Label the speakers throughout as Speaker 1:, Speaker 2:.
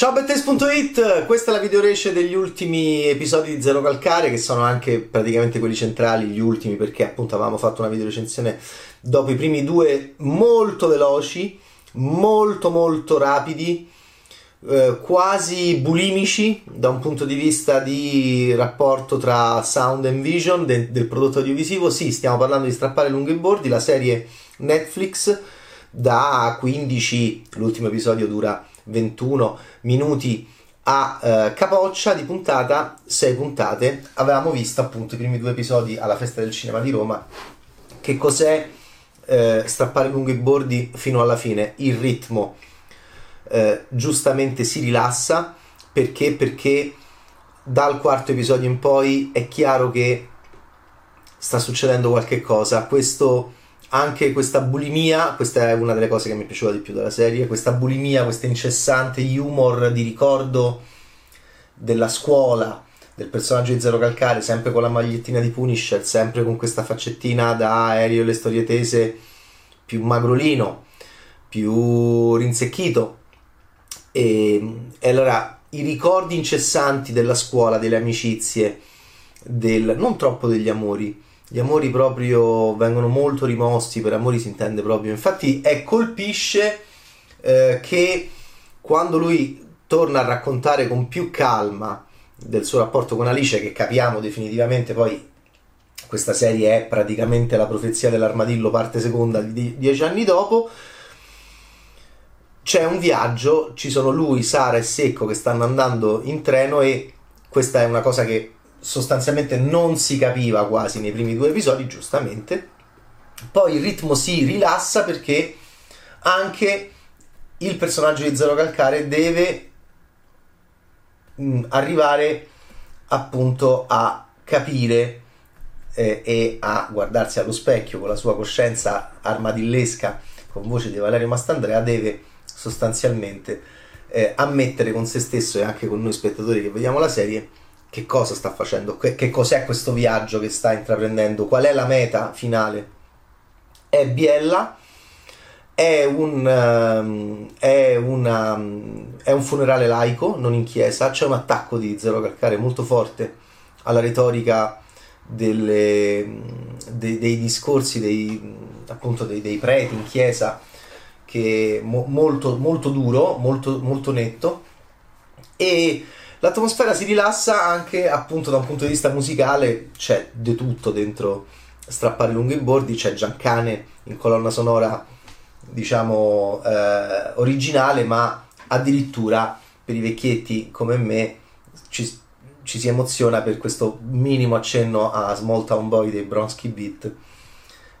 Speaker 1: Ciao Bettes.it, questa è la videoresce degli ultimi episodi di Zero Calcare che sono anche praticamente quelli centrali, gli ultimi perché appunto avevamo fatto una videorecensione dopo i primi due molto veloci, molto molto rapidi, eh, quasi bulimici da un punto di vista di rapporto tra sound and vision de- del prodotto audiovisivo. Sì, stiamo parlando di strappare lungo i bordi, la serie Netflix da 15, l'ultimo episodio dura 21 minuti a eh, capoccia di puntata, 6 puntate. Avevamo visto appunto i primi due episodi alla festa del cinema di Roma. Che cos'è eh, strappare lungo i bordi fino alla fine? Il ritmo eh, giustamente si rilassa perché? Perché dal quarto episodio in poi è chiaro che sta succedendo qualche cosa. Questo anche questa bulimia, questa è una delle cose che mi è piaciuta di più della serie, questa bulimia, questo incessante humor di ricordo della scuola, del personaggio di Zero Calcare, sempre con la magliettina di Punisher, sempre con questa faccettina da aereo e le storie tese, più magrolino, più rinsecchito. E, e allora i ricordi incessanti della scuola, delle amicizie, del, non troppo degli amori, gli amori proprio vengono molto rimossi, per amori si intende proprio. Infatti, è colpisce eh, che quando lui torna a raccontare con più calma del suo rapporto con Alice, che capiamo definitivamente poi questa serie è praticamente la profezia dell'armadillo, parte seconda di dieci anni dopo. C'è un viaggio, ci sono lui, Sara e Secco che stanno andando in treno e questa è una cosa che sostanzialmente non si capiva quasi nei primi due episodi, giustamente. Poi il ritmo si rilassa perché anche il personaggio di Zero Calcare deve mh, mm, arrivare appunto a capire eh, e a guardarsi allo specchio con la sua coscienza armadillesca con voce di Valerio Mastandrea deve sostanzialmente eh, ammettere con se stesso e anche con noi spettatori che vediamo la serie che cosa sta facendo, che, che cos'è questo viaggio che sta intraprendendo, qual è la meta finale. È Biella, è un, um, è, una, um, è un funerale laico, non in chiesa, c'è un attacco di Zero Calcare molto forte alla retorica delle, dei, dei, discorsi dei, appunto dei, dei, preti in chiesa che mo, molto, molto duro, molto, molto netto. E L'atmosfera si rilassa anche appunto da un punto di vista musicale, c'è di tutto dentro Strappare lungo i bordi, c'è Giancane in colonna sonora diciamo eh, originale, ma addirittura per i vecchietti come me ci, ci, si emoziona per questo minimo accenno a Small Town Boy dei Bronsky Beat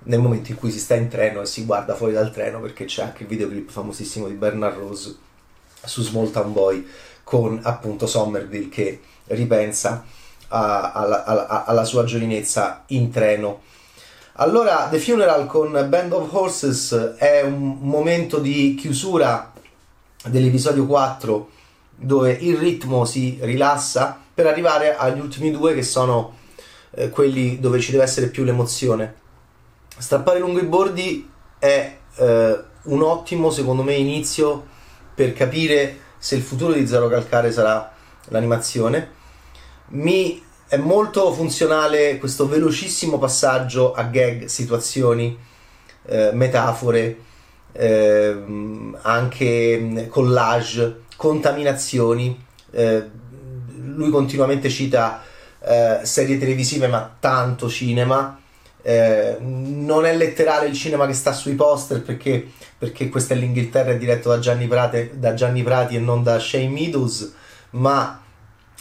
Speaker 1: nel momento in cui si sta in treno e si guarda fuori dal treno perché c'è anche il videoclip famosissimo di Bernard Rose su Small Town Boy con appunto Somerville che ripensa a, alla, alla, alla, sua giovinezza in treno. Allora, The Funeral con Band of Horses è un momento di chiusura dell'episodio 4 dove il ritmo si rilassa per arrivare agli ultimi due che sono eh, quelli dove ci deve essere più l'emozione. Strappare lungo i bordi è eh, un ottimo, secondo me, inizio per capire se il futuro di Zero Calcare sarà l'animazione. Mi è molto funzionale questo velocissimo passaggio a gag, situazioni, eh, metafore, eh, anche collage, contaminazioni. Eh, lui continuamente cita eh, serie televisive, ma tanto cinema. Eh, non è letterale il cinema che sta sui poster perché perché questa è l'Inghilterra è diretto da Gianni, Prate, da Gianni Prati e non da Shane Meadows, ma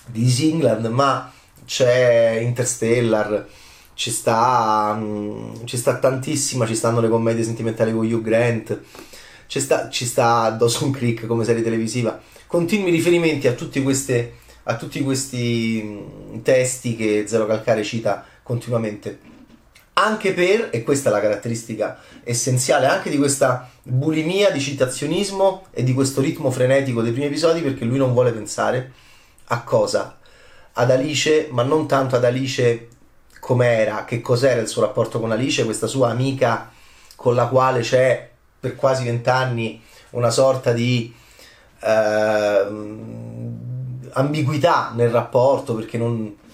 Speaker 1: di Easy England, ma c'è Interstellar, ci sta, um, ci sta tantissima, ci stanno le commedie sentimentali con Hugh Grant, ci sta, ci sta Dawson Creek come serie televisiva, continui riferimenti a, queste, a tutti questi mm, testi che Zero Calcare cita continuamente anche per, e questa è la caratteristica essenziale anche di questa bulimia di citazionismo e di questo ritmo frenetico dei primi episodi, perché lui non vuole pensare a cosa? Ad Alice, ma non tanto ad Alice com'era, che cos'era il suo rapporto con Alice, questa sua amica con la quale c'è per quasi vent'anni una sorta di eh, ambiguità nel rapporto, perché non...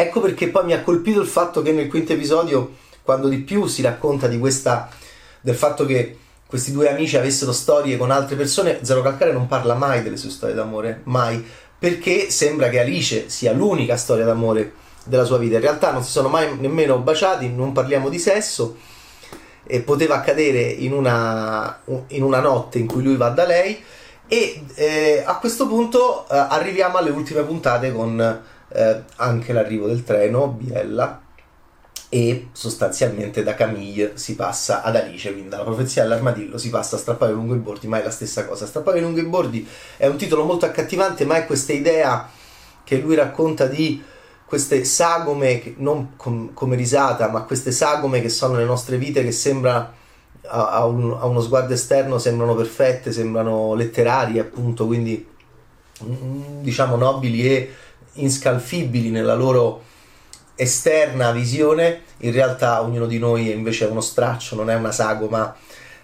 Speaker 1: Ecco perché poi mi ha colpito il fatto che nel quinto episodio, quando di più si racconta questa... del fatto che questi due amici avessero storie con altre persone, Zero Calcare non parla mai delle sue storie d'amore, mai, perché sembra che Alice sia l'unica storia d'amore della sua vita. In realtà non si sono mai nemmeno baciati, non parliamo di sesso, e poteva accadere in una, in una notte in cui lui va da lei e eh, a questo punto eh, arriviamo alle ultime puntate con eh, anche l'arrivo del treno, Biella, e sostanzialmente da Camille si passa ad Alice, quindi dalla profezia dell'armadillo si passa a strappare lungo i bordi, ma è la stessa cosa. Strappare lungo i bordi è un titolo molto accattivante, ma è questa idea che lui racconta di queste sagome, non com- come risata, ma queste sagome che sono le nostre vite che sembra a, a, un, a, uno sguardo esterno sembrano perfette, sembrano letterarie appunto, quindi mm, diciamo nobili e inscalfibili nella loro esterna visione, in realtà ognuno di noi invece è uno straccio, non è una sagoma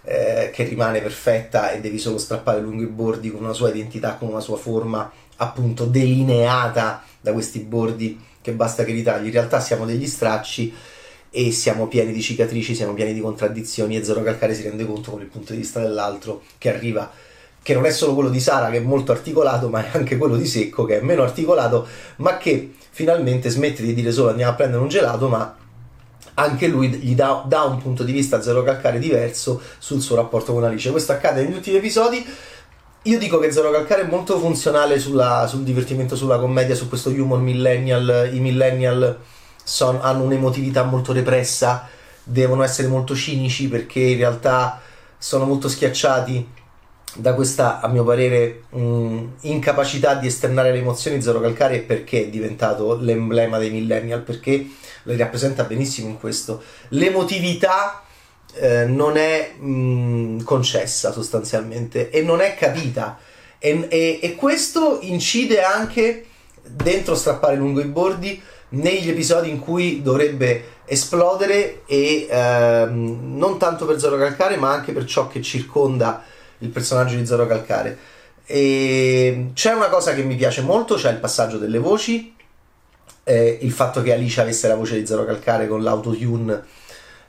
Speaker 1: eh, che rimane perfetta e devi solo strappare lungo i bordi con una sua identità, con una sua forma appunto delineata da questi bordi che basta che li tagli. In realtà siamo degli stracci e siamo pieni di cicatrici, siamo pieni di contraddizioni e Zero Calcare si rende conto con il punto di vista dell'altro che arriva che non è solo quello di Sara che è molto articolato, ma è anche quello di Secco che è meno articolato, ma che finalmente smette di dire solo andiamo a prendere un gelato, ma anche lui gli dà, dà un punto di vista zero calcare diverso sul suo rapporto con Alice. Questo accade negli ultimi episodi io dico che Zero Calcare è molto funzionale sulla, sul divertimento, sulla commedia, su questo humor millennial. I millennial son, hanno un'emotività molto repressa, devono essere molto cinici perché in realtà sono molto schiacciati da questa, a mio parere, mh, incapacità di esternare le emozioni. Zero Calcare perché è diventato l'emblema dei millennial, perché le rappresenta benissimo in questo. L'emotività eh, non è mh, mm, concessa sostanzialmente e non è capita. E, e, e, questo incide anche dentro strappare lungo i bordi negli episodi in cui dovrebbe esplodere e ehm, non tanto per Zero Calcare ma anche per ciò che circonda il personaggio di Zero Calcare. E c'è una cosa che mi piace molto, c'è il passaggio delle voci, eh, il fatto che Alice avesse la voce di Zero Calcare con l'autotune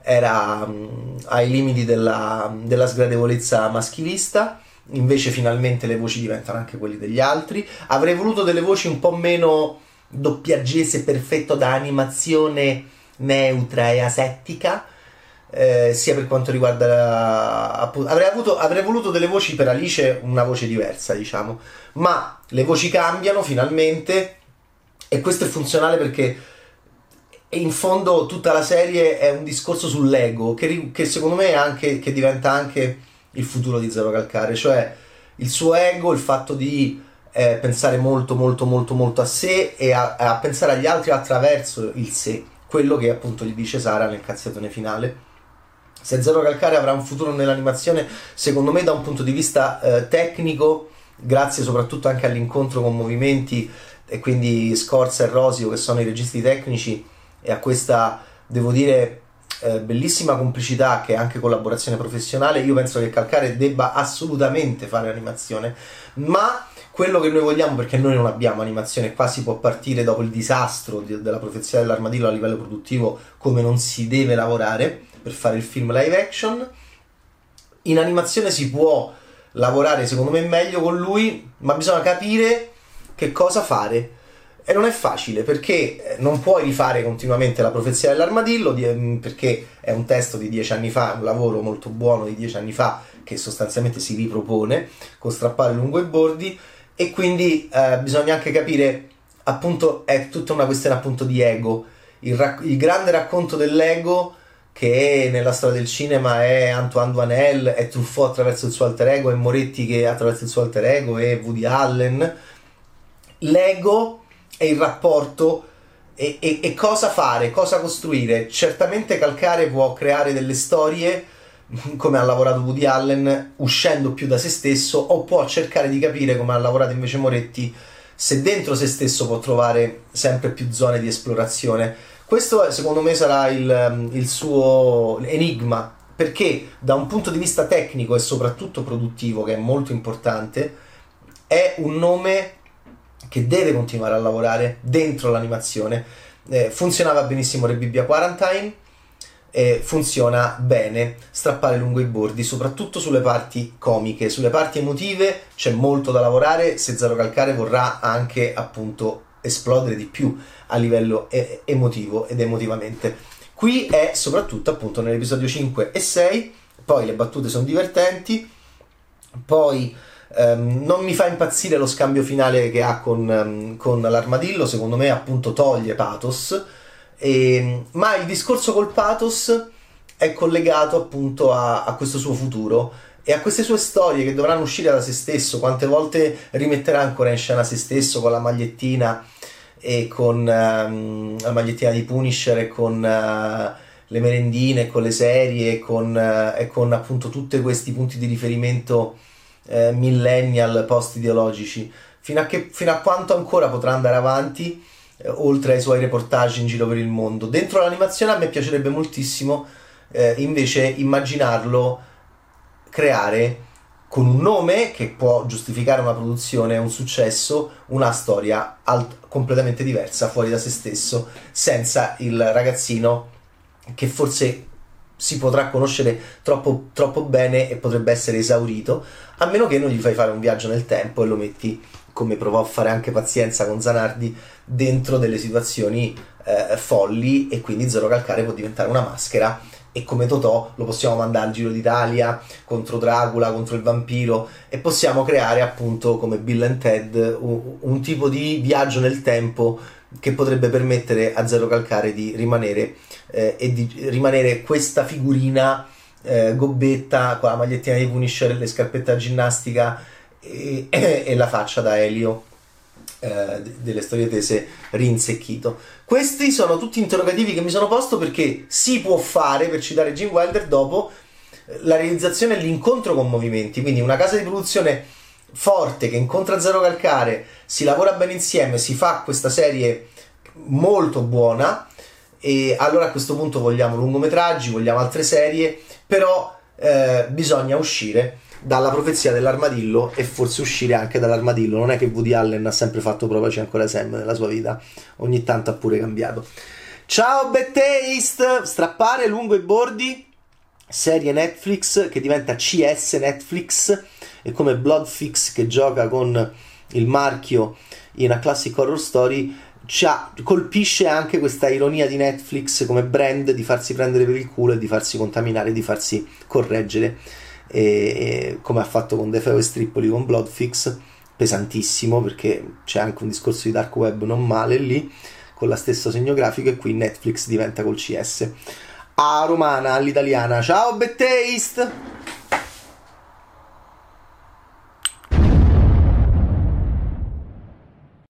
Speaker 1: era um, ai limiti della, della sgradevolezza maschilista invece finalmente le voci diventano anche quelle degli altri. Avrei voluto delle voci un po' meno doppiaggese, perfetto da animazione neutra e asettica, eh, sia per quanto riguarda... La, appunto, avrei, avuto, avrei voluto delle voci per Alice, una voce diversa, diciamo, ma le voci cambiano finalmente e questo è funzionale perché in fondo tutta la serie è un discorso sull'ego che, che secondo me anche, che diventa anche il futuro di Zero Calcare, cioè il suo ego, il fatto di eh, pensare molto molto molto molto a sé e a, a, pensare agli altri attraverso il sé, quello che appunto gli dice Sara nel cazziatone finale. Se Zero Calcare avrà un futuro nell'animazione, secondo me da un punto di vista eh, tecnico, grazie soprattutto anche all'incontro con movimenti e quindi Scorza e Rosio che sono i registi tecnici, e a questa, devo dire, eh, bellissima complicità che è anche collaborazione professionale, io penso che Calcare debba assolutamente fare animazione, ma quello che noi vogliamo, perché noi non abbiamo animazione, qua si può partire dopo il disastro di, della profezia dell'armadillo a livello produttivo, come non si deve lavorare per fare il film live action. In animazione si può lavorare secondo me meglio con lui, ma bisogna capire che cosa fare e non è facile perché eh, non puoi rifare continuamente la profezia dell'armadillo mm, perché è un testo di dieci anni fa, un lavoro molto buono di dieci anni fa che sostanzialmente si ripropone con strappare lungo i bordi e quindi eh, bisogna anche capire appunto è tutta una questione appunto di ego il, rac- il grande racconto dell'ego che nella storia del cinema è Antoine Duanel, è Truffaut attraverso il suo alter ego, è Moretti che attraverso il suo alter ego, è Woody Allen. L'ego e il rapporto e, e, e, cosa fare, cosa costruire. Certamente Calcare può creare delle storie come ha lavorato Woody Allen uscendo più da se stesso o può cercare di capire come ha lavorato invece Moretti se dentro se stesso può trovare sempre più zone di esplorazione. Questo secondo me sarà il, il suo enigma perché da un punto di vista tecnico e soprattutto produttivo che è molto importante è un nome che deve continuare a lavorare dentro l'animazione. Eh, funzionava benissimo le Bibbia Quarantine, eh, funziona bene strappare lungo i bordi, soprattutto sulle parti comiche, sulle parti emotive c'è molto da lavorare, se Zero Calcare vorrà anche appunto esplodere di più a livello eh, emotivo ed emotivamente. Qui è soprattutto appunto nell'episodio 5 e 6, poi le battute sono divertenti, poi Um, non mi fa impazzire lo scambio finale che ha con, um, con l'armadillo, secondo me appunto toglie pathos, e, ma il discorso col pathos è collegato appunto a, a, questo suo futuro e a queste sue storie che dovranno uscire da se stesso, quante volte rimetterà ancora in scena se stesso con la magliettina e con um, la magliettina di Punisher e con uh, le merendine, con le serie con, uh, e con appunto tutti questi punti di riferimento eh, millennial post-ideologici, fino a, fino a quanto ancora potrà andare avanti eh, oltre ai suoi reportage in giro per il mondo. Dentro l'animazione a me piacerebbe moltissimo eh, invece immaginarlo creare con un nome che può giustificare una produzione, un successo, una storia alt- completamente diversa, fuori da se stesso, senza il ragazzino che forse si potrà conoscere troppo, troppo bene e potrebbe essere esaurito, a meno che non gli fai fare un viaggio nel tempo e lo metti, come provò a fare anche Pazienza con Zanardi, dentro delle situazioni eh, folli e quindi Zero Calcare può diventare una maschera e come Totò lo possiamo mandare al Giro d'Italia contro Dracula, contro il vampiro e possiamo creare appunto come Bill and Ted un, un tipo di viaggio nel tempo che potrebbe permettere a Zero Calcare di rimanere eh, e di rimanere questa figurina eh, gobbetta con la magliettina di Punisher, le scarpette a ginnastica e, e la faccia da Elio eh, delle storie tese rinsecchito. Questi sono tutti interrogativi che mi sono posto perché si può fare, per citare Jim Wilder, dopo eh, la realizzazione e l'incontro con movimenti, quindi una casa di produzione forte che incontra Zero Calcare, si lavora bene insieme, si fa questa serie molto buona e allora a questo punto vogliamo lungometraggi, vogliamo altre serie, però eh, bisogna uscire dalla profezia dell'armadillo e forse uscire anche dall'armadillo. Non è che Woody Allen ha sempre fatto provaci ancora Sam nella sua vita, ogni tanto ha pure cambiato. Ciao Taste, strappare lungo i bordi, serie Netflix che diventa CS Netflix e come Bloodfix che gioca con il marchio in a classic horror story colpisce anche questa ironia di Netflix come brand di farsi prendere per il culo e di farsi contaminare, di farsi correggere, e, come ha fatto con The Feo e Strippoli con Bloodfix, pesantissimo perché c'è anche un discorso di dark web non male lì, con la stessa segno grafico e qui Netflix diventa col CS. A romana, all'italiana, ciao Bettaste!